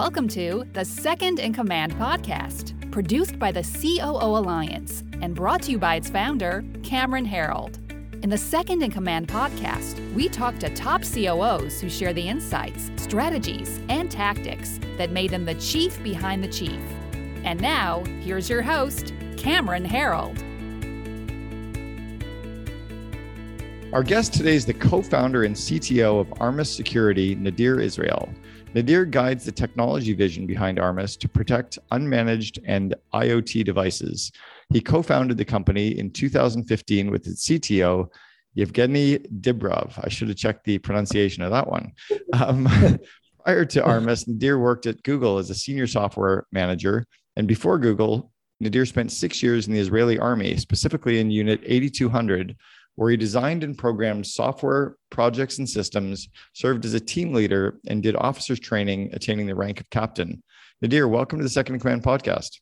Welcome to the Second in Command podcast, produced by the COO Alliance and brought to you by its founder, Cameron Herold. In the Second in Command podcast, we talk to top COOs who share the insights, strategies, and tactics that made them the chief behind the chief. And now, here's your host, Cameron Herold. Our guest today is the co founder and CTO of Armis Security, Nadir Izrael. Nadir guides the technology vision behind Armis to protect unmanaged and IoT devices. He co founded the company in 2015 with its CTO, Yevgeny Dibrov. I should have checked the pronunciation of that one. Um, prior to Armis, Nadir worked at Google as a senior software manager. And before Google, Nadir spent six years in the Israeli army, specifically in Unit 8200, where he designed and programmed software projects and systems, served as a team leader, and did officers training, attaining the rank of captain. Nadir, welcome to the Second in Command podcast.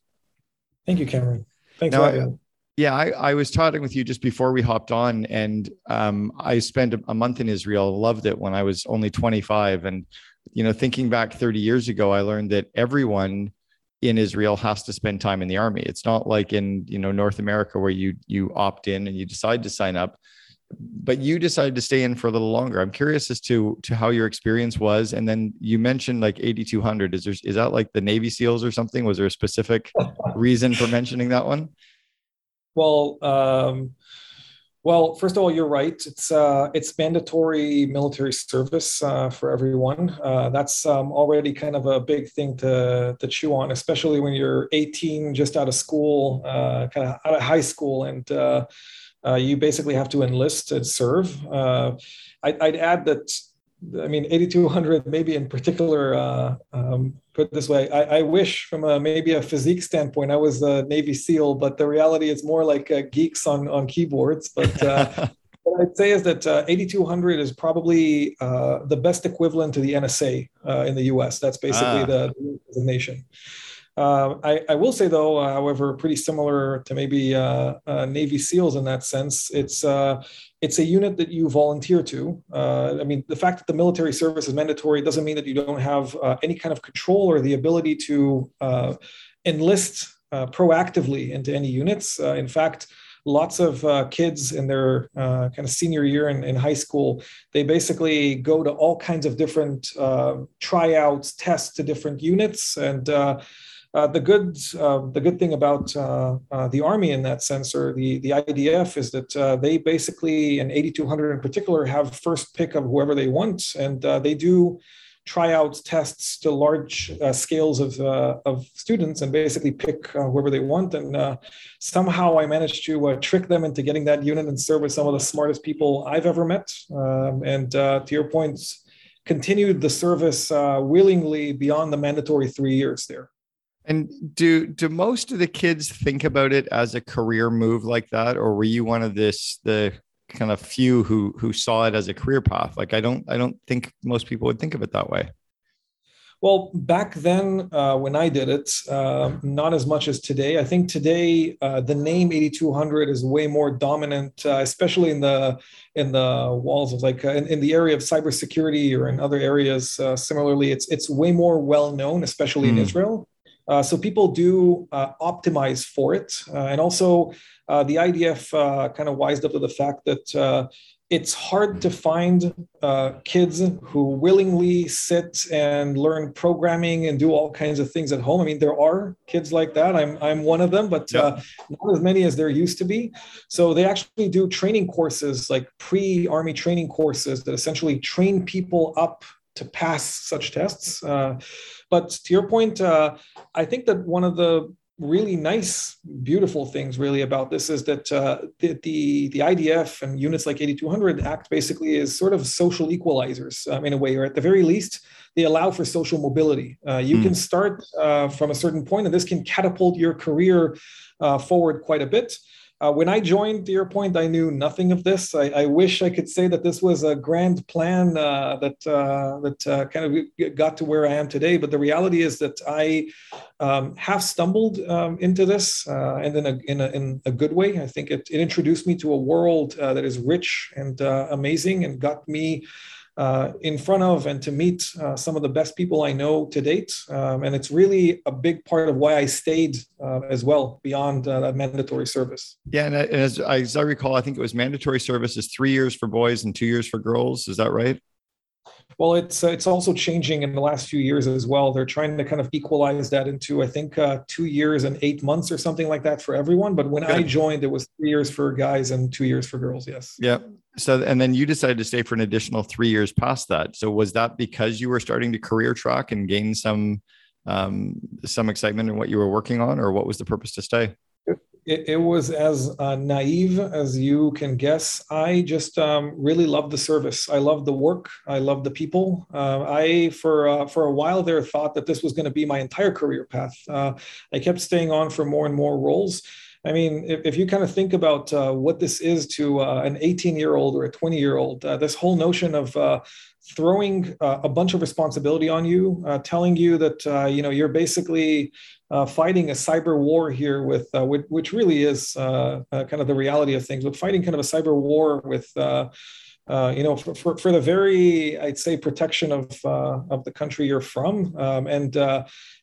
Thank you, Cameron. Thanks now, for having me. Yeah, I, I, was talking with you just before we hopped on, and um, I spent a, a month in Israel. Loved it when I was only 25, and you know, thinking back 30 years ago, I learned that everyone in Israel has to spend time in the army. It's not like in you know North America where you you opt in and you decide to sign up, but you decided to stay in for a little longer. I'm curious as to to how your experience was, and then you mentioned like 8200. Is there is that like the Navy SEALs or something? Was there a specific reason for mentioning that one? Well, um, well, first of all, you're right. It's uh, it's mandatory military service uh, for everyone. Uh, that's um, already kind of a big thing to to chew on, especially when you're 18, just out of school, uh, kind of out of high school, and uh, uh, you basically have to enlist and serve. I'd, I'd add that I mean, 8200 maybe in particular, uh, um, put this way, I, I, wish from a maybe a physique standpoint, I was a Navy SEAL, but the reality is more like uh, geeks on, on keyboards. But uh, what I'd say is that uh, 8200 is probably uh, the best equivalent to the NSA uh, in the US. That's basically ah. the designation. Uh, I, I, will say, though, however, pretty similar to maybe uh, uh Navy SEALs in that sense. It's uh, it's a unit that you volunteer to. Uh, I mean, the fact that the military service is mandatory doesn't mean that you don't have any kind of control or the ability to enlist proactively into any units. in fact, lots of uh, kids in their uh, kind of senior year in, in, high school they basically go to all kinds of different uh, tryouts tests to different units and uh, the good uh, the good thing about uh, uh, the army in that sense, or the the IDF, is that uh, they basically, in 8200 in particular, have first pick of whoever they want, and they do try out tests to large scales of of students, and basically pick whoever they want. And somehow, I managed to trick them into getting that unit and serve with some of the smartest people I've ever met. Um, and to your point continued the service uh, willingly beyond the mandatory three years there. And do do most of the kids think about it as a career move like that, or were you one of this the kind of few who who saw it as a career path? Like I don't I don't think most people would think of it that way. Well, back then uh, when I did it, uh, not as much as today. I think today uh, the name 8200 is way more dominant, uh, especially in the in the walls of like uh, in, in, the area of cybersecurity or in other areas. Uh, similarly, it's it's way more well known, especially mm. in hmm. Israel. Uh, so people do uh, optimize for it. Uh, and also, uh, the IDF uh, kind of wised up to the fact that uh, it's hard to find kids who willingly sit and learn programming and do all kinds of things at home. I mean, there are kids like that. I'm, I'm one of them, but not as many as there used to be. So they actually do training courses, like pre Army training courses that essentially train people up to pass such tests. Uh, but to your point, uh, I think that one of the really nice, beautiful things really about this is that uh, the, the, the IDF and units like 8200 act basically as sort of social equalizers um, in a way, or at the very least, they allow for social mobility. Uh, you mm. can start uh, from a certain point, and this can catapult your career uh, forward quite a bit. Uh, when I joined to your point, I knew nothing of this. I, I wish I could say that this was a grand plan uh, that uh, that uh, kind of got to where I am today. But the reality is that I um, have stumbled um, into this, uh, and in a, in a in a good way. I think it, it introduced me to a world uh, that is rich and amazing, and got me uh, in front of and to meet uh, some of the best people I know to date. Um, and it's really a big part of why I stayed uh, as well beyond uh, that mandatory service. Yeah, and as, as I recall, I think it was mandatory service is three years for boys and two years for girls. Is that right? Well, it's uh, it's also changing in the last few years as well. They're trying to kind of equalize that into I think uh, two years and eight months or something like that for everyone. But when I joined, it was three years for guys and two years for girls. Yes. Yeah. So and then you decided to stay for an additional three years past that. So was that because you were starting to career track and gain some um, some excitement in what you were working on, or what was the purpose to stay? It, it was as uh, naive as you can guess. I just um, really loved the service. I loved the work. I loved the people. Uh, I for uh, for a while there thought that this was going to be my entire career path. Uh, I kept staying on for more and more roles. I mean, if, if you kind of think about uh, what this is to uh, an 18 year old or a 20 year old, this whole notion of throwing uh, a bunch of responsibility on you, uh, telling you that uh, you know you're basically uh, fighting a cyber war here with, uh, which, which, really is uh, kind of the reality of things, but fighting kind of a cyber war with. you know, for, for, for, the very, I'd say, protection of of the country you're from, um, and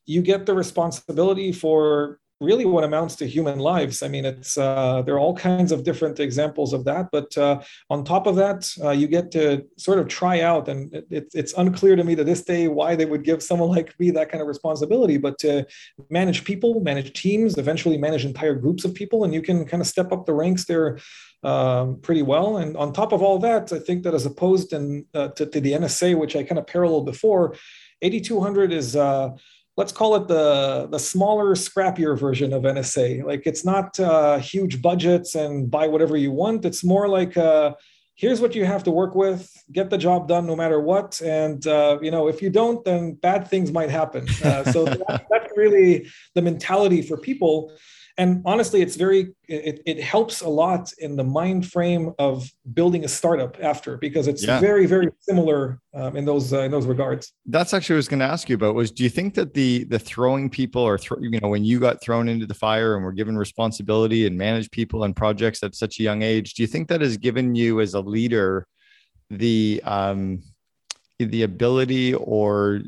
you get the responsibility for really what amounts to human lives. I mean, it's uh, there are all kinds of different examples of that, but uh, on top of that, uh, you get to sort of try out, and it, it's unclear to me to this day why they would give someone like me that kind of responsibility. But to manage people, manage teams, eventually manage entire groups of people, and you can kind of step up the ranks there. Um, pretty well, and on top of all that, I think that as opposed in, uh, to, to, the NSA, which I kind of paralleled before, 8200 is uh, let's call it the the smaller scrappier version of nsa like it's not uh, huge budgets and buy whatever you want. It's more like uh, here's what you have to work with get the job done no matter what. And uh, you know if you don't then bad things might happen. Uh, so that, that's really the mentality for people and honestly it's very it, it helps a lot in the mind frame of building a startup after because it's yeah. very very similar um, in those uh, in those regards that's actually what i was going to ask you about was do you think that the the throwing people or th- you know when you got thrown into the fire and were given responsibility and manage people and projects at such a young age do you think that has given you as a leader the um the ability or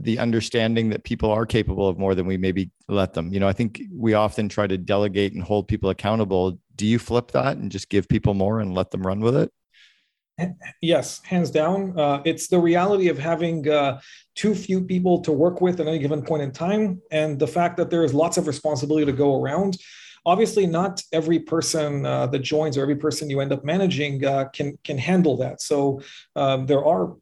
the understanding that people are capable of more than we maybe let them. You know, I think we often try to delegate and hold people accountable. Do you flip that and just give people more and let them run with it? Yes, hands down. Uh, it's the reality of having uh, too few people to work with at any given point in time, and the fact that there is lots of responsibility to go around. Obviously, not every person uh, that joins or every person you end up managing uh, can can handle that. So um, there are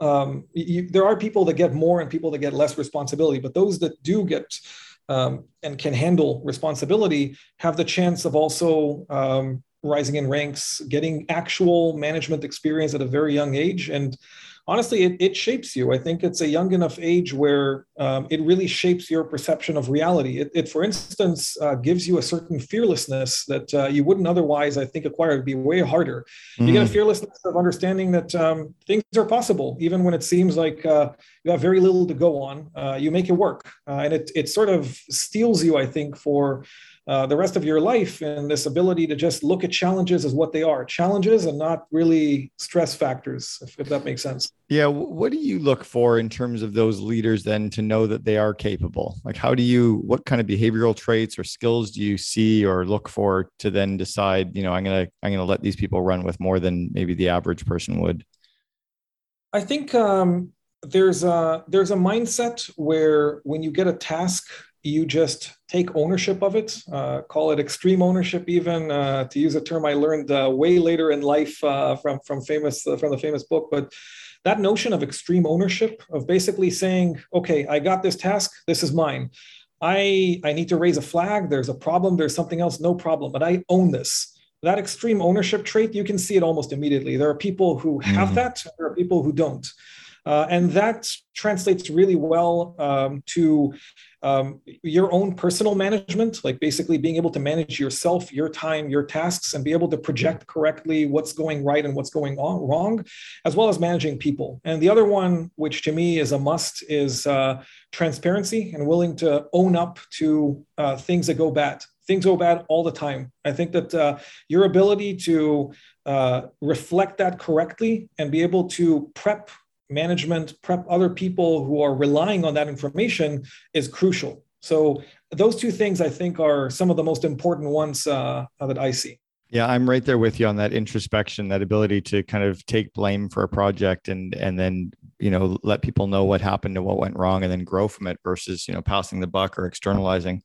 um, you, there are people that get more and people that get less responsibility, but those that do get um, and can handle responsibility have the chance of also um, rising in ranks, getting actual management experience at a very young age, and honestly, it, it shapes you. I think it's a young enough age where um, it really shapes your perception of reality. It, it for instance, uh, gives you a certain fearlessness that uh, you wouldn't otherwise, I think, acquire. It'd be way harder. Mm-hmm. You get a mm. fearlessness of understanding that um, things are possible, even when it seems like uh, you have very little to go on. Uh, you make it work, uh, and it it sort of steels you, I think, for uh, the rest of your life and this ability to just look at challenges as what they are. Challenges and not really stress factors if, if, that makes sense. Yeah what do you look for in terms of those leaders then to know that they are capable? Like how do you what kind of behavioral traits or skills do you see or look for to then decide you know i'm gonna i'm gonna let these people run with more than maybe the average person would? I think um, there's a there's a mindset where when you get a task you just take ownership of it, uh, call it extreme ownership, even uh, to use a term I learned uh, way later in life uh, from from famous uh, from the famous book. But that notion of extreme ownership, of basically saying, okay, I got this task, this is mine. I I need to raise a flag. There's a problem. There's something else. No problem. But I own this. That extreme ownership trait, you can see it almost immediately. There are people who have mm. that. There are people who don't. Uh, and that translates really well um, to um, your own personal management, like basically being able to manage yourself, your time, your tasks, and be able to project correctly what's going right and what's going on, wrong, as well as managing people. And the other one, which to me is a must, is uh, transparency and willing to own up to uh, things that go bad things go bad all the time. I think that uh, your ability to uh, reflect that correctly and be able to prep management, prep other people who are relying on that information is crucial. So those two things I think are some of the most important ones uh, that I see. Yeah, I'm right there with you on that introspection, that ability to kind of take blame for a project and and then you know let people know what happened and what went wrong, and then grow from it versus you know passing the buck or externalizing.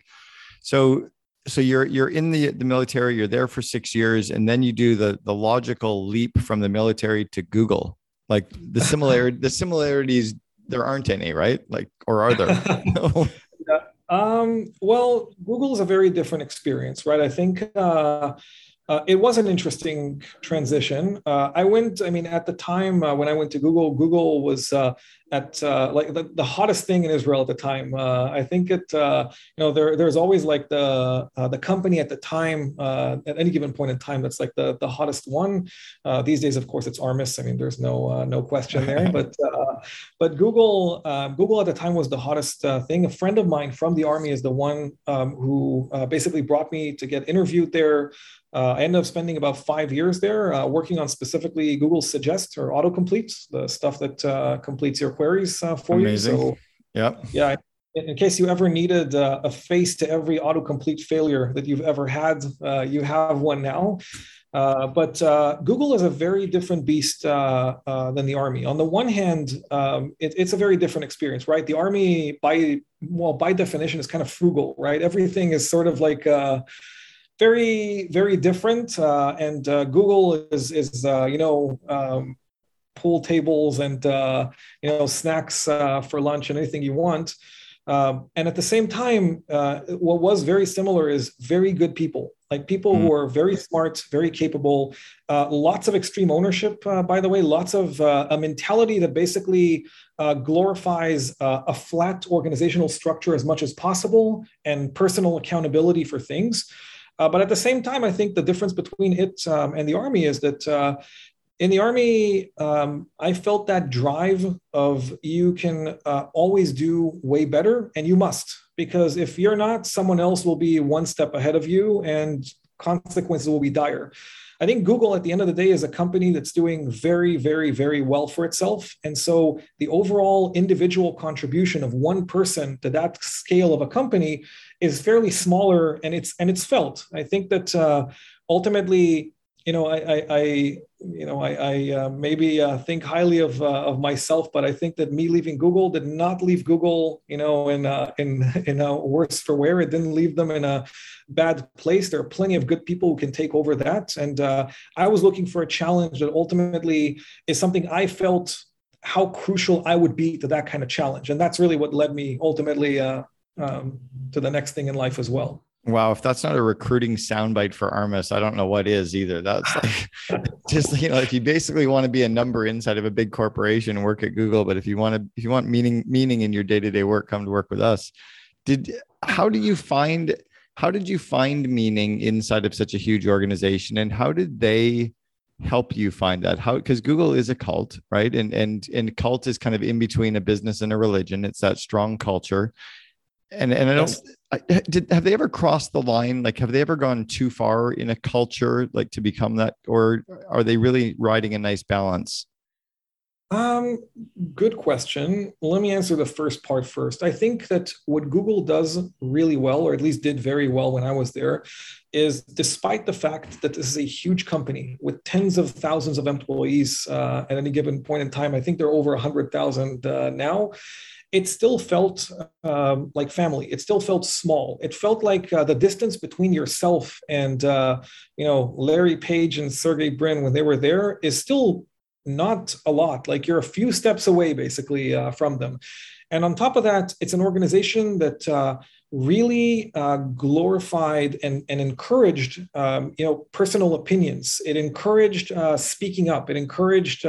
So so you're you're in the the military, you're there for six years, and then you do the the logical leap from the military to Google. Like the similarity, the similarities there aren't any, right? Like, or are there? yeah. Um, well, Google is a very different experience, right? I think uh, uh, it was an interesting transition. Uh, I went, I mean, at the time uh, when I went to Google, Google was uh, at uh, like the, the, hottest thing in Israel at the time. Uh, I think it, you know, there there's always like the the company at the time at any given point in time that's like the the hottest one. these days, of course, it's Armis. I mean, there's no no question there. but but Google Google at the time was the hottest thing. A friend of mine from the army is the one um, who basically brought me to get interviewed there. Uh, I ended up spending about five years there uh, working on specifically Google Suggest or autocomplete, the stuff that uh, completes your queries uh, for Amazing. you. So, yeah, yeah. In, in case you ever needed uh, a face to every autocomplete failure that you've ever had, uh, you have one now. but Google is a very different beast than the Army. On the one hand, um, it, it's a very different experience, right? The Army, by well, by definition, is kind of frugal, right? Everything is sort of like very very different uh, and uh, google is is uh, you know um, pool tables and uh, you know snacks uh, for lunch and anything you want um, and at the same time uh, what was very similar is very good people like people mm-hmm. who are very smart very capable lots of extreme ownership by the way lots of a mentality that basically glorifies a flat organizational structure as much as possible and personal accountability for things uh, but at the same time, I think the difference between it um, and the army is that uh, in the army, um, I felt that drive of you can uh, always do way better, and you must because if you're not, someone else will be one step ahead of you, and consequences will be dire. I think Google at the end of the day is a company that's doing very, very, very well for itself. And so the overall individual contribution of one person to that scale of a company is fairly smaller and it's and it's felt. I think that uh, ultimately you know, I, I, I you know, I, I uh, maybe uh, think highly of uh, of myself, but I think that me leaving Google did not leave Google, you know, in uh, in in a worse for wear. It didn't leave them in a bad place. There are plenty of good people who can take over that, and uh, I was looking for a challenge that ultimately is something I felt how crucial I would be to that kind of challenge, and that's really what led me ultimately uh, um, to the next thing in life as well. Wow, if that's not a recruiting soundbite for Armis, I don't know what is either. That's like just you know, if you basically want to be a number inside of a big corporation, work at Google. But if you want to, if you want meaning meaning in your day to day work, come to work with us. Did how do you find how did you find meaning inside of such a huge organization, and how did they help you find that? How because Google is a cult, right? And and and cult is kind of in between a business and a religion. It's that strong culture and and I don't did have they ever crossed the line? Like, have they ever gone too far in a culture like to become that, or are they really riding a nice balance? Um, good question. Let me answer the first part first. I think that what Google does really well, or at least did very well when I was there, is despite the fact that this is a huge company with tens of thousands of employees uh, at any given point in time, I think they're over 100,000 uh, now it still felt um, like family. It still felt small. It felt like uh, the distance between yourself and uh, you know Larry Page and Sergey Brin when they were there is still not a lot. Like you're a few steps away, basically, uh, from them. And on top of that, it's an organization that uh, really uh, glorified and, and encouraged, um, you know, personal opinions. It encouraged uh, speaking up. It encouraged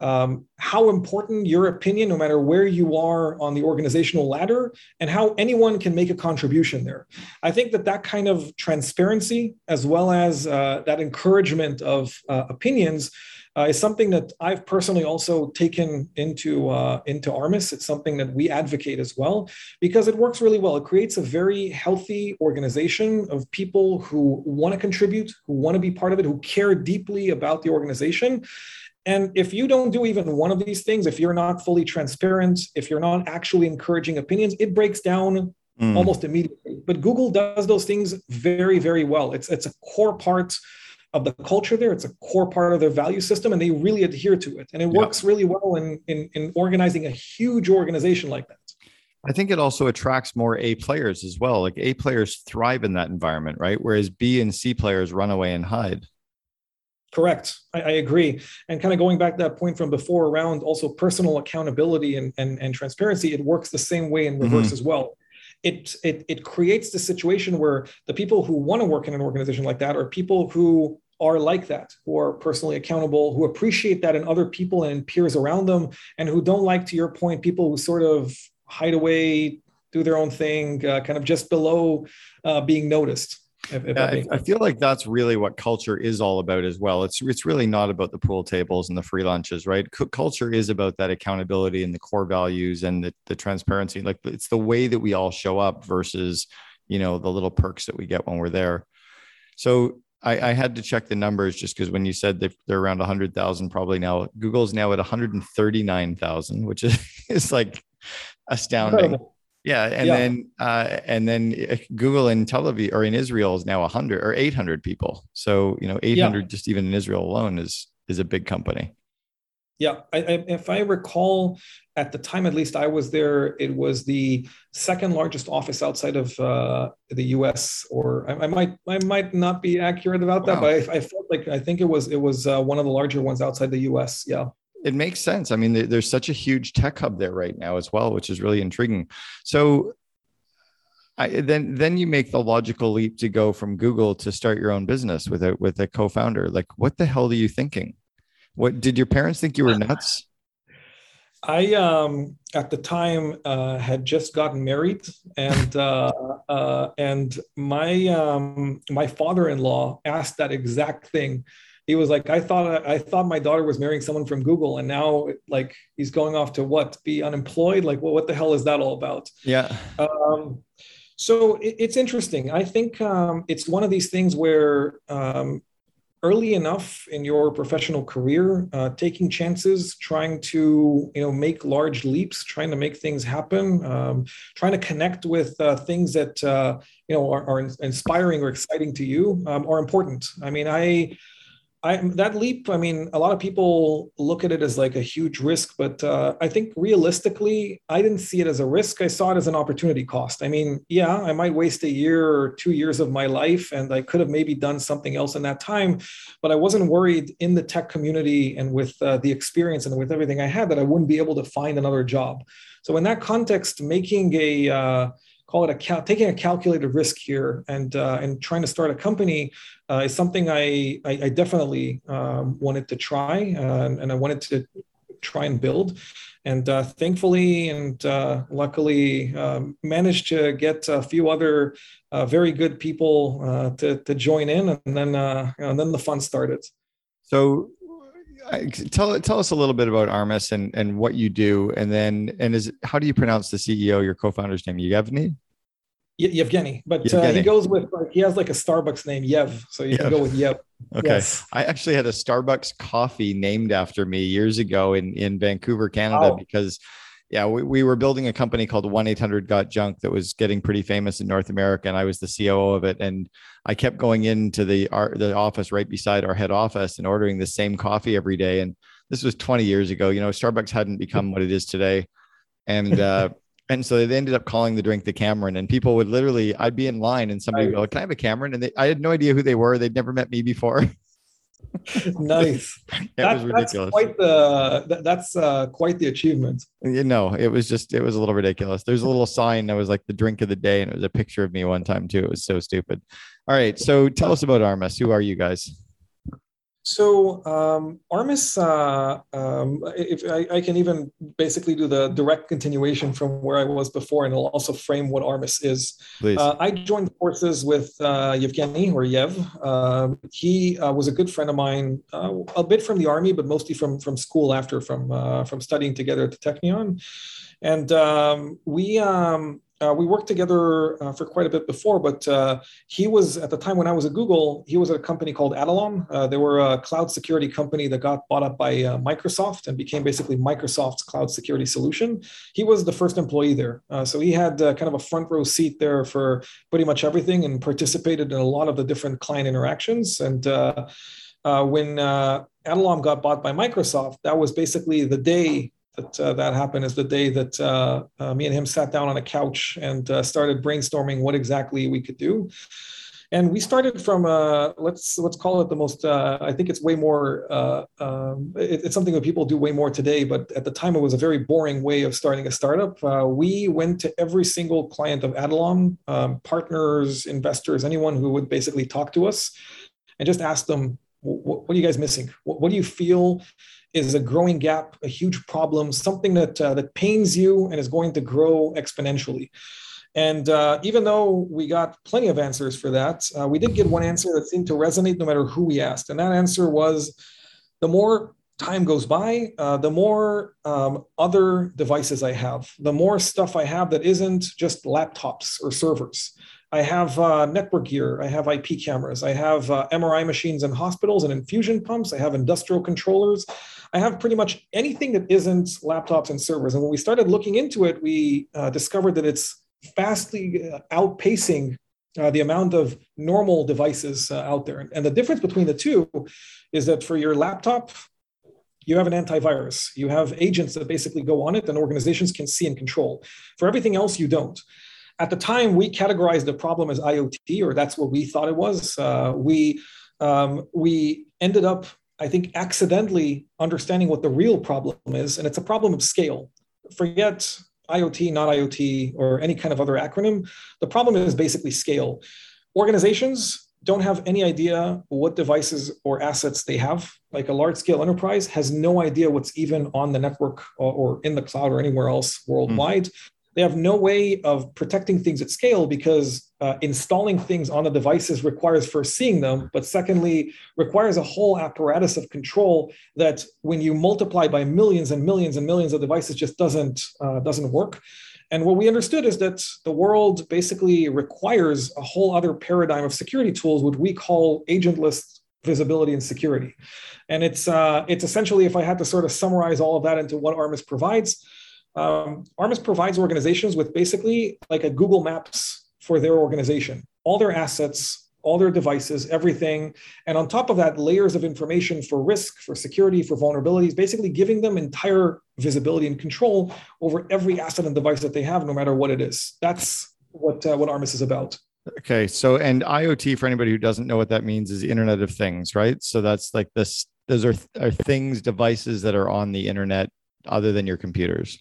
um, how important your opinion, no matter where you are on the organizational ladder, and how anyone can make a contribution there. I think that that kind of transparency, as well as uh, that encouragement of uh, opinions, uh, is something that I've personally also taken into uh, into Armis. It's something that we advocate as well because it works really well. It creates a very healthy organization of people who want to contribute, who want to be part of it, who care deeply about the organization. And if you don't do even one of these things, if you're not fully transparent, if you're not actually encouraging opinions, it breaks down mm. almost immediately. But Google does those things very, very well. It's it's a core part of the culture there. It's a core part of their value system, and they really adhere to it. And it yeah. works really well in, in, in organizing a huge organization like that. I think it also attracts more A players as well. Like A players thrive in that environment, right? Whereas B and C players run away and hide. Correct. I, I, agree. And kind of going back to that point from before around also personal accountability and, and, and transparency, it works the same way in reverse mm-hmm. as well. It, it, it creates the situation where the people who want to work in an organization like that are people who are like that, who are personally accountable, who appreciate that in other people and peers around them, and who don't like, to your point, people who sort of hide away, do their own thing, uh, kind of just below uh, being noticed. If, if yeah, I, I, feel like that's really what culture is all about as well. It's it's really not about the pool tables and the free lunches, right? C- culture is about that accountability and the core values and the, the transparency. Like it's the way that we all show up versus, you know, the little perks that we get when we're there. So I, I had to check the numbers just because when you said they're around 100,000 probably now, Google's now at 139,000, which is, is like astounding. Yeah, and yeah. then uh, and then uh, Google in Tel Aviv or in Israel is now 100 or 800 people. So you know, 800 yeah. just even in Israel alone is is a big company. Yeah, I, I, if I recall, at the time at least I was there, it was the second largest office outside of uh, the U.S. Or I, I, might I might not be accurate about that, but I, I, felt like I think it was it was uh, one of the larger ones outside the U.S. Yeah, it makes sense. I mean, there's such a huge tech hub there right now as well, which is really intriguing. So. I, then then you make the logical leap to go from Google to start your own business with a with a co-founder. Like, what the hell are you thinking? What did your parents think you were nuts? I um, at the time uh, had just gotten married, and uh, uh, and my um, my father-in-law asked that exact thing. He was like, "I thought I thought my daughter was marrying someone from Google, and now like he's going off to what? Be unemployed? Like, well, what the hell is that all about?" Yeah. Um, so it, it's interesting. I think um, it's one of these things where um, early enough in your professional career, uh, taking chances, trying to you know make large leaps, trying to make things happen, um, trying to connect with uh, things that uh, you know are, are, inspiring or exciting to you um, are important. I mean, I I, that leap, I mean, a lot of people look at it as like a huge risk, but uh, I think realistically, I didn't see it as a risk. I saw it as an opportunity cost. I mean, yeah, I might waste a year or two years of my life, and I could have maybe done something else in that time, but I wasn't worried in the tech community and with uh, the experience and with everything I had that I wouldn't be able to find another job. So in that context, making a uh, call it a cal- taking a calculated risk here and uh, and trying to start a company uh, is something I I, I definitely um, wanted to try uh, and I wanted to try and build. And uh, thankfully and uh, luckily um, managed to get a few other uh, very good people to, to join in, and then and then the fun started. So tell tell us a little bit about Armis and and what you do, and then and is how do you pronounce the CEO, your co-founder's name? Yevgeny. Yevgeny, but Yevgeny. Uh, he goes with like he has like a Starbucks name, Yev, so you Yev. can go with Yev. Okay, yes. I actually had a Starbucks coffee named after me years ago in in Vancouver, Canada, wow. because yeah, we, we were building a company called 1 800 Got Junk that was getting pretty famous in North America. And I was the COO of it. And I kept going into the, our, the office right beside our head office and ordering the same coffee every day. And this was 20 years ago. You know, Starbucks hadn't become what it is today. And, uh, and so they ended up calling the drink the Cameron, and people would literally, I'd be in line, and somebody would go, "Can I have a Cameron?" And they, I had no idea who they were; they'd never met me before. nice. that, that's quite the that, that's uh, quite the achievement. You know, it was just it was a little ridiculous. There's a little sign that was like the drink of the day, and it was a picture of me one time too. It was so stupid. All right, so tell us about Armis. Who are you guys? So um, Armis, uh, um, if I, I, can even basically do the direct continuation from where I was before, and it'll also frame what Armis is. Uh, I joined forces with uh, Yevgeny or Yev. Um, he uh, was a good friend of mine, uh, a bit from the army, but mostly from from school after from uh, from studying together at the Technion. And um, we um, uh, we worked together uh, for quite a bit before, but uh, he was at the time when I was at Google, he was at a company called Adallom. Uh, they were a cloud security company that got bought up by uh, Microsoft and became basically Microsoft's cloud security solution. He was the first employee there. Uh, so he had kind of a front row seat there for pretty much everything and participated in a lot of the different client interactions. And when Adallom got bought by Microsoft, that was basically the day that uh, that happened is the day that uh, uh, me and him sat down on a couch and uh, started brainstorming what exactly we could do. And we started from uh, let's let's call it the most. Uh, I think it's way more. Um, it, it's something that people do way more today, but at the time it was a very boring way of starting a startup. we went to every single client of Adallom, um, partners, investors, anyone who would basically talk to us, and just asked them, "What, are you guys missing? What do you feel?" Is a growing gap, a huge problem, something that uh, that pains you and is going to grow exponentially. And uh, even though we got plenty of answers for that, uh, we did get one answer that seemed to resonate no matter who we asked. And that answer was the more time goes by, uh, the more um, other devices I have, the more stuff I have that isn't just laptops or servers. I have uh, network gear, I have IP cameras, I have uh, MRI machines in hospitals and infusion pumps, I have industrial controllers, I have pretty much anything that isn't laptops and servers. And when we started looking into it, we uh, discovered that it's vastly uh, outpacing uh, the amount of normal devices uh, out there. And the difference between the two is that for your laptop, you have an antivirus. You have agents that basically go on it and organizations can see and control. For everything else, you don't. At the time, we categorized the problem as IoT, or that's what we thought it was. Uh, we um, we ended up, I think, accidentally understanding what the real problem is, and it's a problem of scale. Forget IoT, not IoT, or any kind of other acronym. The problem is basically scale. Organizations don't have any idea what devices or assets they have. Like a large scale enterprise has no idea what's even on the network or, or in the cloud or anywhere else worldwide. Mm they have no way of protecting things at scale because uh, installing things on the devices requires first seeing them, but secondly, requires a whole apparatus of control that when you multiply by millions and millions and millions of devices just doesn't, uh, doesn't work. And what we understood is that the world basically requires a whole other paradigm of security tools, which we call agentless visibility and security. And it's, uh, it's essentially, if I had to sort of summarize all of that into what Armis provides, um, Armis provides organizations with basically like a Google Maps for their organization, all their assets, all their devices, everything. And on top of that, layers of information for risk, for security, for vulnerabilities, basically giving them entire visibility and control over every asset and device that they have, no matter what it is. That's what, uh, what Armis is about. Okay. So, and IoT, for anybody who doesn't know what that means, is Internet of Things, right? So that's like this, those are, are things, devices that are on the internet other than your computers.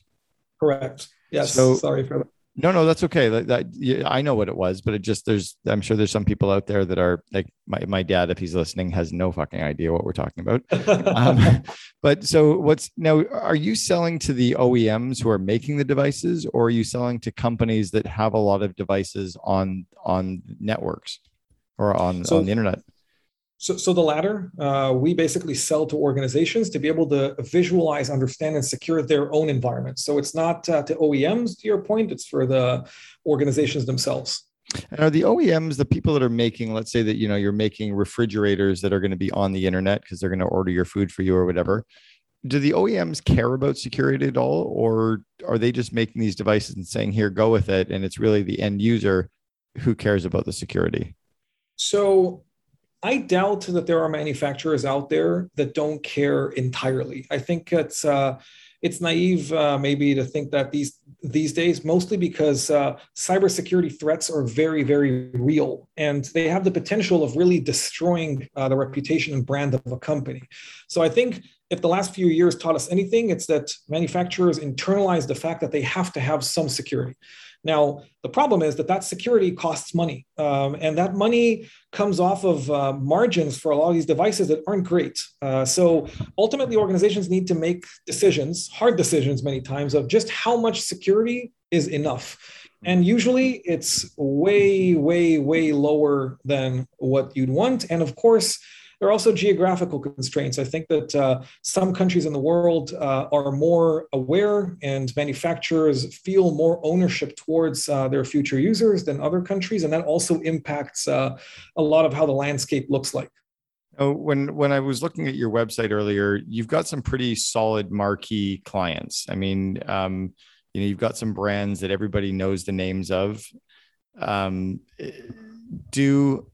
Correct. Yes. So, sorry for that. No, no, that's okay. That, that yeah, I know what it was, but it just there's I'm sure there's some people out there that are like my, my dad, if he's listening, has no fucking idea what we're talking about. um, but so what's now? Are you selling to the OEMs who are making the devices, or are you selling to companies that have a lot of devices on on networks or on so, on the internet? So, so the latter, uh, we basically sell to organizations to be able to visualize, understand, and secure their own environment. So it's not uh, to OEMs, to your point, it's for the organizations themselves. And are the OEMs the people that are making, let's say that you know you're making refrigerators that are going to be on the internet because they're going to order your food for you or whatever? Do the OEMs care about security at all, or are they just making these devices and saying, "Here, go with it," and it's really the end user who cares about the security? So I doubt that there are manufacturers out there that don't care entirely. I think it's uh, it's naive uh, maybe to think that these these days, mostly because uh, cybersecurity threats are very very real and they have the potential of really destroying uh, the reputation and brand of a company. So I think if the last few years taught us anything, it's that manufacturers internalize the fact that they have to have some security. Now, the problem is that that security costs money, um, and that money comes off of uh, margins for a lot of these devices that aren't great. Uh, so ultimately, organizations need to make decisions, hard decisions many times, of just how much security is enough. And usually it's way, way, way lower than what you'd want. And of course, there are also geographical constraints. I think that uh, some countries in the world uh, are more aware and manufacturers feel more ownership towards uh, their future users than other countries. And that also impacts uh, a lot of how the landscape looks like. Oh, when when I was looking at your website earlier, you've got some pretty solid marquee clients. I mean, um, you know, you've got some brands that everybody knows the names of. Um, do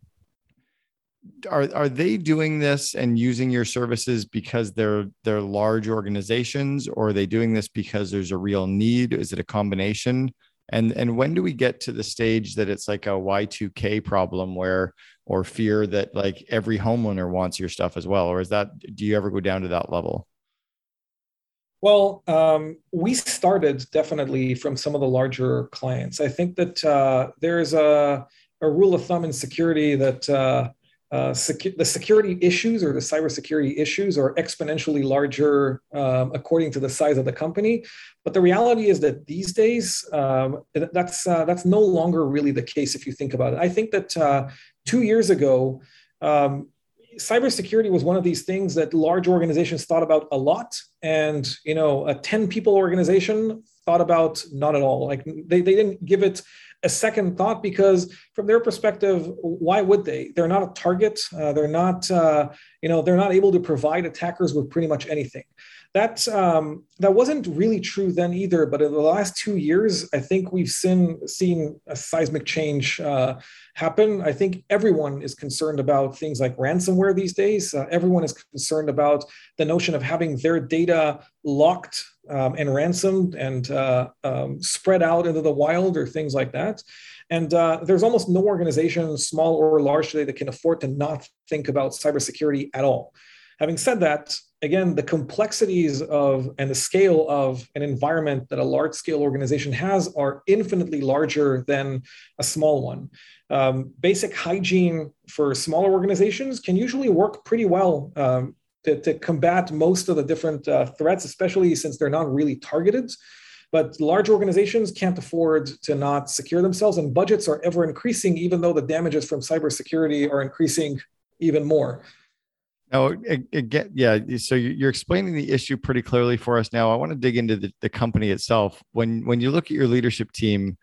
are are they doing this and using your services because they're they're large organizations or are they doing this because there's a real need? Is it a combination? And and when do we get to the stage that it's like a y2k problem where or fear that like every homeowner wants your stuff as well? Or is that do you ever go down to that level? Well um, we started definitely from some of the larger clients. I think that uh, there's a, a rule of thumb in security that uh, uh, secu- the security issues or the cybersecurity issues are exponentially larger um, according to the size of the company. But the reality is that these days, um, that's uh, that's no longer really the case if you think about it. I think that uh, two years ago, um, cybersecurity was one of these things that large organizations thought about a lot, and you know, a ten people organization thought about not at all. Like they, they didn't give it a second thought because from their perspective why would they? They're not a target. Uh, they're not uh, you know they're not able to provide attackers with pretty much anything. That um, that wasn't really true then either but in the last two years i think we've seen seen a seismic change uh, happen. I think everyone is concerned about things like ransomware these days. Uh, everyone is concerned about the notion of having their data locked um, and ransomed and uh, um, spread out into the wild or things like that. And uh, there's almost no organization, small or large today, that can afford to not think about cybersecurity at all. Having said that, again, the complexities of and the scale of an environment that a large scale organization has are infinitely larger than a small one. Um, basic hygiene for smaller organizations can usually work pretty well um, to, to combat most of the different uh, threats, especially since they're not really targeted. But large organizations can't afford to not secure themselves, and budgets are ever increasing, even though the damages from cybersecurity are increasing even more. Now, again, yeah. So you're explaining the issue pretty clearly for us now. I want to dig into the, the company itself. When when you look at your leadership team,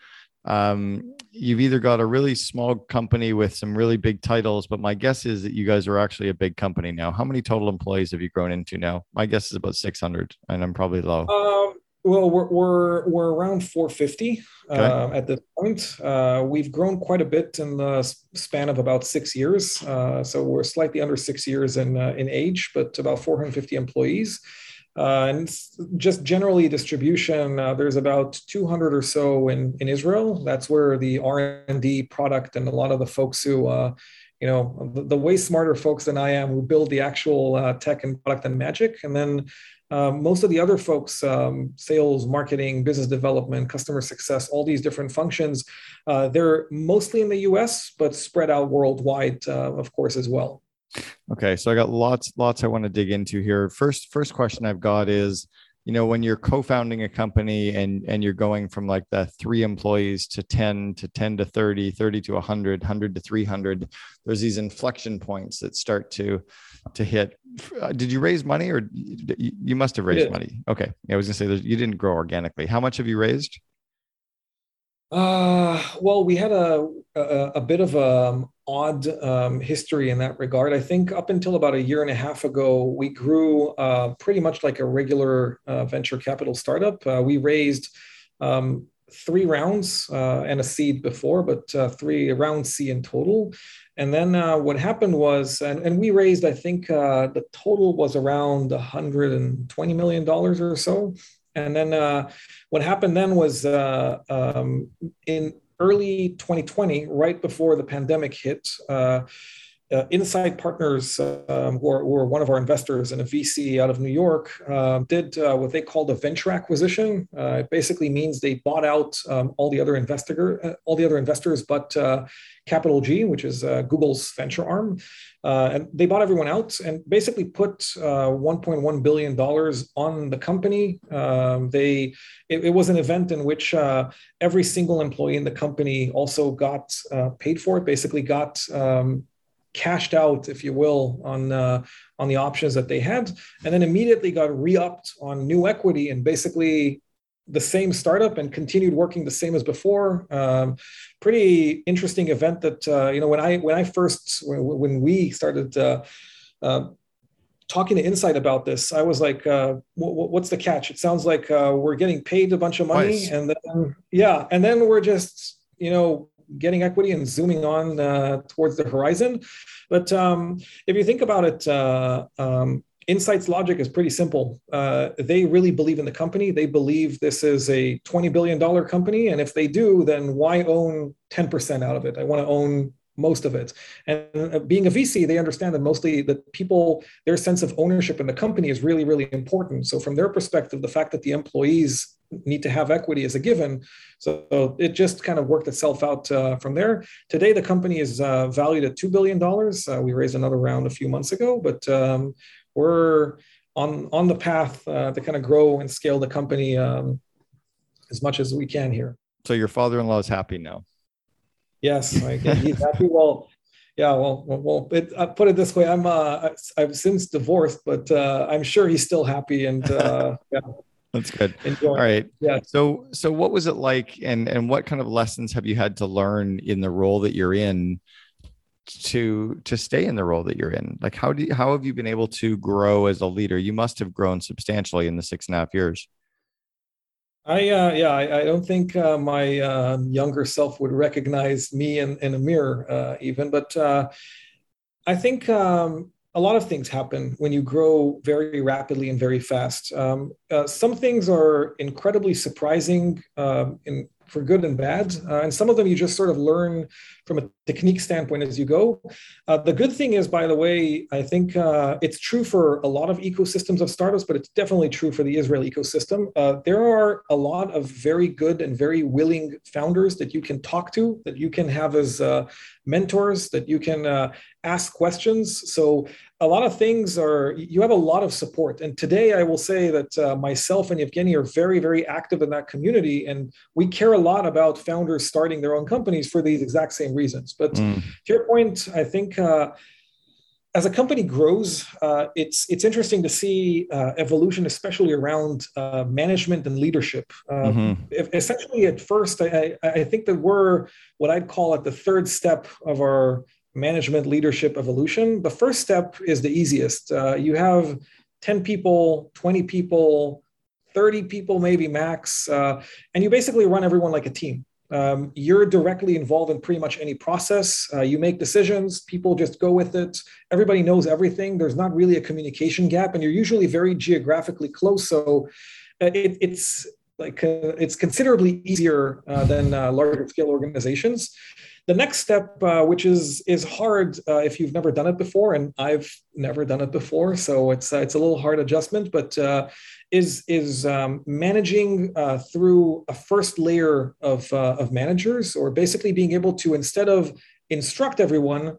um, you've either got a really small company with some really big titles, but my guess is that you guys are actually a big company now. How many total employees have you grown into now? My guess is about 600, and I'm probably low. Um, well, we're, we're, we're around 450 okay. uh, at this point. Uh, we've grown quite a bit in the span of about six years. Uh, so we're slightly under six years in, uh, in age, but about 450 employees. Uh, and just generally distribution, uh, there's about 200 or so in, in Israel. That's where the R&D product and a lot of the folks who, uh, you know, the, the, way smarter folks than I am who build the actual uh, tech and product and magic. And then um, most of the other folks, um, sales, marketing, business development, customer success, all these different functions, uh, they're mostly in the US, but spread out worldwide, uh, of course, as well. Okay, so I got lots, lots I want to dig into here. First, first question I've got is, you know, when you're co-founding a company and and you're going from like the three employees to 10 to 10 to 30, 30 to 100, 100 to 300, there's these inflection points that start to to hit. Uh, did you raise money or you must have raised money? Okay, I was gonna say you didn't grow organically. How much have you raised? Uh, well, we had a, a, a bit of a um, odd um, history in that regard. I think up until about a year and a half ago, we grew uh, pretty much like a regular uh, venture capital startup. Uh, we raised um, three rounds uh, and a seed before, but uh, three round C in total. And then uh, what happened was, and, and we raised, I think the total was around 120 million dollars or so. And then what happened then was um, in early 2020, right before the pandemic hit, uh, uh, Insight Partners, um, who, are, who, are, one of our investors and a VC out of New York, uh, did uh, what they called a venture acquisition. Uh, it basically means they bought out um, all the other investor, uh, all the other investors, but uh, Capital G, which is Google's venture arm, and they bought everyone out and basically put 1.1 billion dollars on the company. Um, they it, it, was an event in which every single employee in the company also got paid for it. Basically, got um, cashed out, if you will, on uh, on the options that they had, and then immediately got re-upped on new equity and basically the same startup and continued working the same as before. Um, pretty interesting event that uh, you know when I when I first when, we started. Uh, uh, talking to Insight about this, I was like, uh, "What's the catch?" It sounds like uh, we're getting paid a bunch of money, nice. and then yeah, and then we're just you know getting equity and zooming on uh, towards the horizon. But um, if you think about it, uh, um, Insight's logic is pretty simple. Uh, they really believe in the company. They believe this is a $20 billion company. And if they do, then why own 10% out of it? I want to own most of it. And uh, being a VC, they understand that mostly the people, their sense of ownership in the company is really, really important. So from their perspective, the fact that the employees need to have equity as a given. So it just kind of worked itself out uh, from there. Today, the company is uh, valued at $2 billion. Uh, we raised another round a few months ago, but um, we're on, on the path uh, to kind of grow and scale the company um, as much as we can here. So your father-in-law is happy now. Yes, he's happy. Well, yeah, well, well, it, I put it this way: I'm uh, I've since divorced, but uh, I'm sure he's still happy, and uh, yeah, that's good. Enjoy. All right. Yeah. So so what was it like and and what kind of lessons have you had to learn in the role that you're in to to stay in the role that you're in? Like how do you, how have you been able to grow as a leader? You must have grown substantially in the six and a half years. I uh, yeah, I, I, don't think uh, my uh, younger self would recognize me in, in a mirror uh, even, but uh, I think um, a lot of things happen when you grow very rapidly and very fast. Um, uh, some things are incredibly surprising um, in for good and bad. Uh, and some of them you just sort of learn from a technique standpoint as you go. Uh, the good thing is, by the way, I think uh, it's true for a lot of ecosystems of startups, but it's definitely true for the Israel ecosystem. Uh, there are a lot of very good and very willing founders that you can talk to, that you can have as uh, mentors, that you can uh, ask questions. So a lot of things are you have a lot of support and today i will say that uh, myself and Yevgeny are very very active in that community and we care a lot about founders starting their own companies for these exact same reasons but mm. to your point i think uh, as a company grows, uh, it's it's interesting to see uh, evolution, especially around uh, management and leadership. Um, mm-hmm. Essentially, at first, I, I think that we're what I'd call at the third step of our management leadership evolution, the first step is the easiest. Uh, you have 10 people, 20 people, 30 people, maybe max, uh, and you basically run everyone like a team. Um, you're directly involved in pretty much any process. Uh, you make decisions, people just go with it. Everybody knows everything. There's not really a communication gap, and you're usually very geographically close. So uh, it, it's like uh, it's considerably easier uh, than larger scale organizations the next step, uh, which is is hard uh, if you've never done it before, and I've never done it before, so it's uh, it's a little hard adjustment, but uh, is is um, managing uh, through a first layer of uh, of managers, or basically being able to instead of instruct everyone,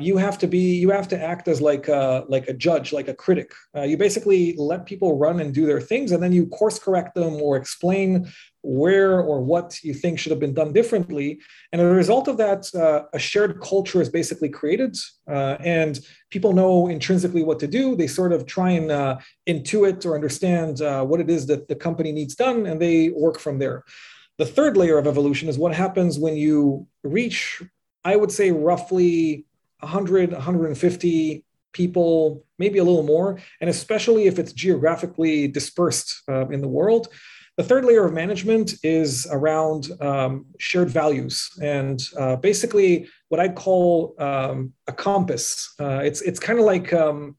you have to be you have to act as like a, like a judge like a critic. You basically let people run and do their things and then you course correct them or explain where or what you think should have been done differently and as a result of that uh, a shared culture is basically created uh, and people know intrinsically what to do they sort of try and uh, intuit or understand uh, what it is that the company needs done and they work from there the third layer of evolution is what happens when you reach i would say roughly 100, 150 people, maybe a little more, and especially if it's geographically dispersed uh, in the world. The third layer of management is around um, shared values and uh, basically what I'd call um, a compass. Uh, it's it's kind of like um,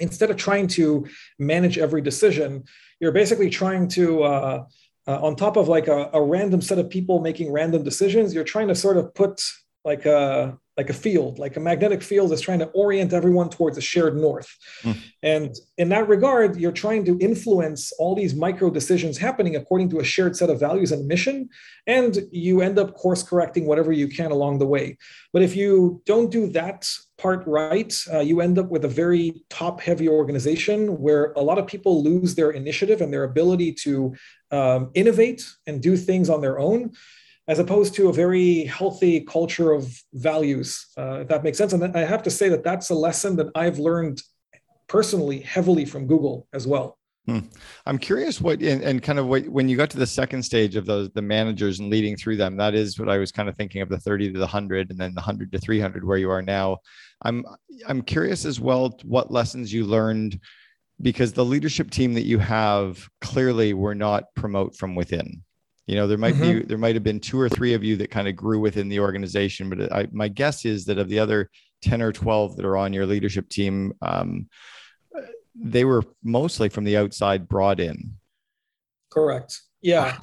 instead of trying to manage every decision, you're basically trying to uh, uh, on top of like a, a, random set of people making random decisions, you're trying to sort of put like a like a field, like a magnetic field is trying to orient everyone towards a shared north. Mm. And in that regard, you're trying to influence all these micro decisions happening according to a shared set of values and mission. And you end up course correcting whatever you can along the way. But if you don't do that part right, uh, you end up with a very top heavy organization where a lot of people lose their initiative and their ability to um, innovate and do things on their own as opposed to a very healthy culture of values, uh, if that makes sense. And I have to say that that's a lesson that I've learned personally heavily from Google as well. Hmm. I'm curious what and, and, kind of what when you got to the second stage of those the managers and leading through them. That is what I was kind of thinking of the 30 to the 100 and then the 100 to 300 where you are now. I'm I'm curious as well what lessons you learned because the leadership team that you have clearly were not promote from within you know there might mm-hmm. be there might have been two or three of you that kind of grew within the organization but I, my guess is that of the other 10 or 12 that are on your leadership team um, they were mostly from the outside brought in. Correct. Yeah.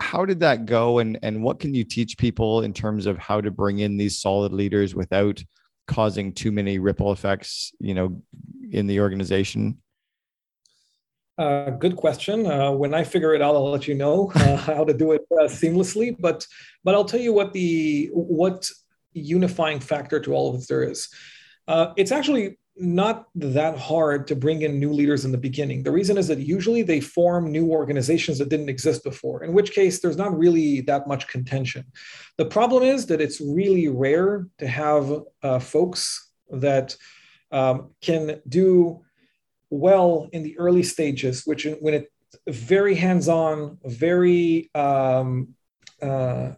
How did that go? And and what can you teach people in terms of how to bring in these solid leaders without causing too many ripple effects you know in the organization good question. Uh, when I figure it out, I'll let you know uh, how to do it uh, seamlessly. But but I'll tell you what the what unifying factor to all of this there is. Uh, it's actually not that hard to bring in new leaders in the beginning. The reason is that usually they form new organizations that didn't exist before, in which case there's not really that much contention. The problem is that it's really rare to have uh, folks that um, can do well in the early stages, which when it's very hands-on, very um, uh,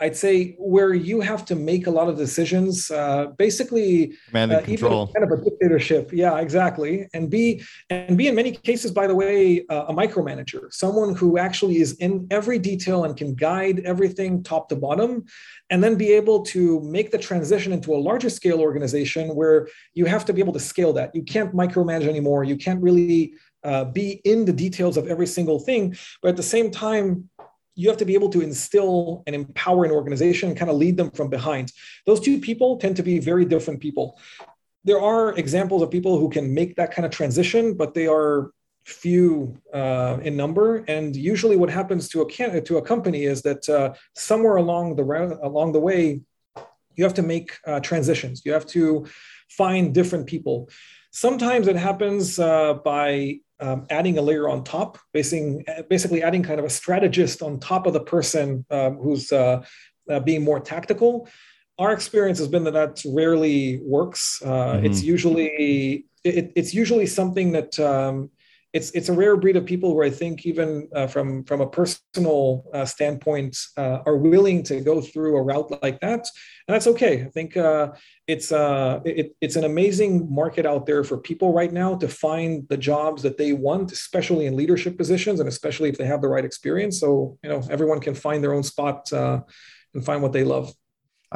I'd say where you have to make a lot of decisions, uh, basically, uh, control. kind of a dictatorship. Yeah, exactly. And be and be in many cases, by the way, uh, a micromanager, someone who actually is in every detail and can guide everything top to bottom, and then be able to make the transition into a larger scale organization where you have to be able to scale that. You can't micromanage anymore. You can't really uh, be in the details of every single thing, but at the same time you have to be able to instill and empower an organization and kind of lead them from behind. Those two people tend to be very different people. There are examples of people who can make that kind of transition, but they are few uh, in number. And usually, what happens to a can- to a company is that uh, somewhere along the along the way, you have to make uh, transitions. You have to find different people. Sometimes it happens uh, by um, adding a layer on top, basically, basically adding kind of a strategist on top of the person um, who's uh, uh, being more tactical. Our experience has been that that rarely works. Uh, mm-hmm. It's usually it, it's usually something that um, it's it's a rare breed of people who I think even uh, from from a personal uh, standpoint uh, are willing to go through a route like that, and that's okay. I think uh, it's uh, it, it's an amazing market out there for people right now to find the jobs that they want, especially in leadership positions, and especially if they have the right experience. So you know everyone can find their own spot uh, and find what they love.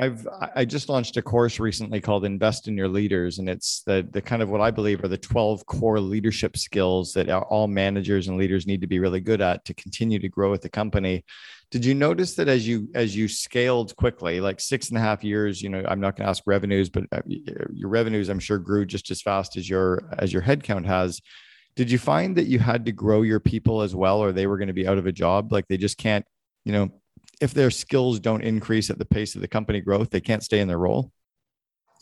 I've I just launched a course recently called Invest in Your Leaders, and it's the the kind of what I believe are the twelve core leadership skills that all managers and leaders need to be really good at to continue to grow with the company. Did you notice that as you as you scaled quickly, like six and a half years? You know, I'm not going to ask revenues, but uh, your revenues, I'm sure, grew just as fast as your as your headcount has. Did you find that you had to grow your people as well, or they were going to be out of a job? Like they just can't, you know, if their skills don't increase at the pace of the company growth, they can't stay in their role?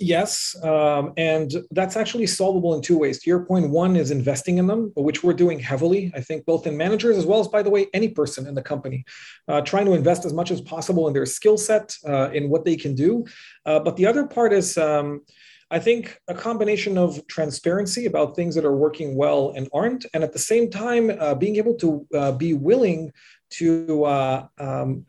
Yes, um, and that's actually solvable in two ways. To your point, one is investing in them, which we're doing heavily. I think both in managers as well as, by the way, any person in the company, uh, trying to invest as much as possible in their skill set, uh, in what they can do. Uh, but the other part is, um, I think, a combination of transparency about things that are working well and aren't, and at the same time, uh, being able to uh, be willing to uh, um,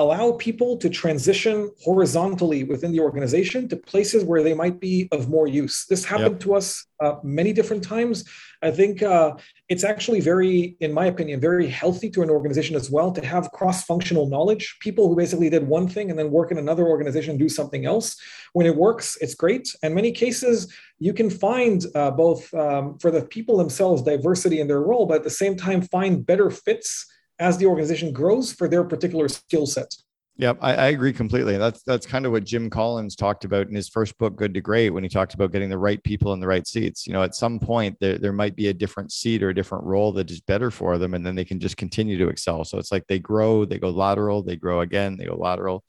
allow people to transition horizontally within the organization to places where they might be of more use. This happened yep. to us uh, many different times. I think uh, it's actually very, in my opinion, very healthy to an organization as well to have cross functional knowledge. People who basically did one thing and then work in another organization and do something else. When it works, it's great. In many cases, you can find uh, both um, for the people themselves diversity in their role, but at the same time, find better fits as the organization grows for their particular skill set. Yep, I, I, agree completely. That's that's kind of what Jim Collins talked about in his first book, Good to Great, when he talked about getting the right people in the right seats. You know, at some point there, there might be a different seat or a different role that is better for them, and then they can just continue to excel. So it's like they grow, they go lateral, they grow again, they go lateral.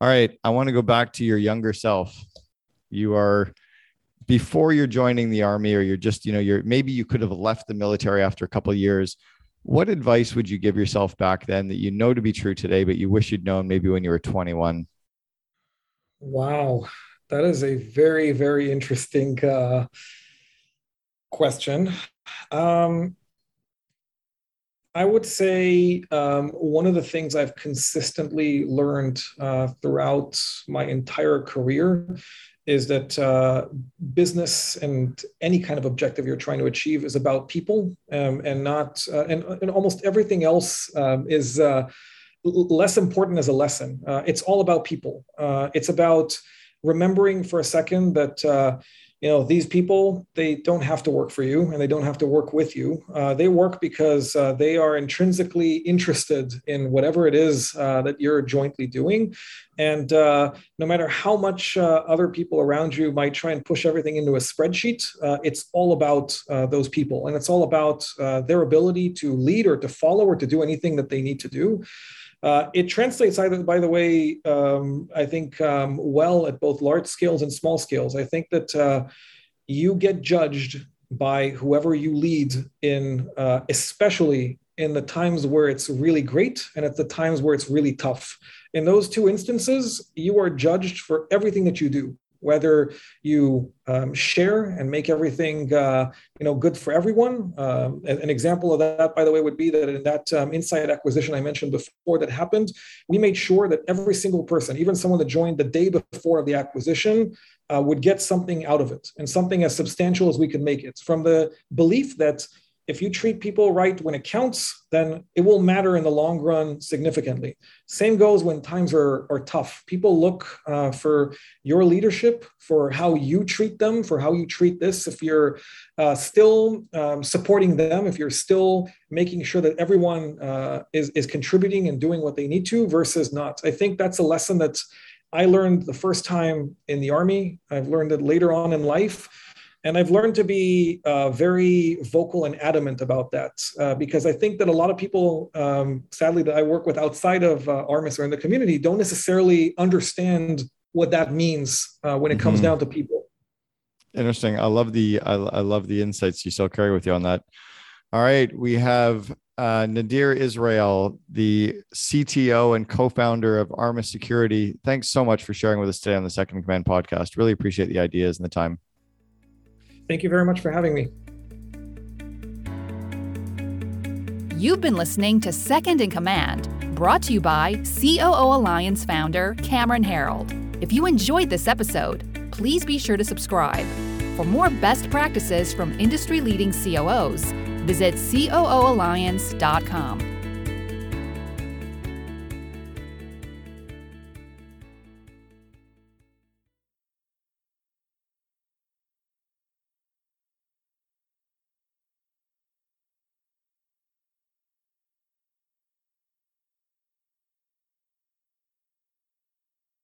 All right, I want to go back to your younger self. You are before you're joining the army, or you're just, you know, you're maybe you could have left the military after a couple years what advice would you give yourself back then that you know to be true today, but you wish you'd known maybe when you were 21? Wow, that is a very, very interesting uh, question. Um, I would say um, one of the things I've consistently learned uh, throughout my entire career is that uh, business and any kind of objective you're trying to achieve is about people um, and not uh, and, and almost everything else um, is uh, less important as a lesson. Uh, it's all about people. Uh, it's about remembering for a second that uh, you know these people they don't have to work for you and they don't have to work with you. Uh, they work because uh, they are intrinsically interested in whatever it is uh, that you're jointly doing. And uh, no matter how much uh, other people around you might try and push everything into a spreadsheet uh, it's all about those people. And it's all about their ability to lead or to follow or to do anything that they need to do uh, it translates either, by the way, um, I think um, well at both large scales and small scales. I think that uh, you get judged by whoever you lead in, uh, especially in the times where it's really great and at the times where it's really tough. In those two instances, you are judged for everything that you do whether you um, share and make everything uh, you know good for everyone. Um, an, example of that, by the way, would be that in that um, Insight acquisition I mentioned before that happened, we made sure that every single person, even someone that joined the day before of the acquisition, uh, would get something out of it and something as substantial as we could make it from the belief that if you treat people right when it counts, then it will matter in the long run significantly. Same goes when times are, are tough. People look uh, for your leadership, for how you treat them, for how you treat this. If you're uh, still um, supporting them, if you're still making sure that everyone uh, is, is contributing and doing what they need to versus not. I think that's a lesson that I learned the first time in the Army. I've learned it later on in life and I've learned to be uh, very vocal and adamant about that uh, because I think that a lot of people, um, sadly, that I work with outside of uh, Armis or in the community don't necessarily understand what that means uh, when it comes mm-hmm. down to people. Interesting. I love the I, I, love the insights you still carry with you on that. All right, we have uh, Nadir Izrael, the CTO and co-founder of Armis Security. Thanks so much for sharing with us today on the Second Command podcast. Really appreciate the ideas and the time. Thank you very much for having me. You've been listening to Second in Command, brought to you by COO Alliance founder Cameron Herold. If you enjoyed this episode, please be sure to subscribe. For more best practices from industry leading COOs, visit COOalliance.com.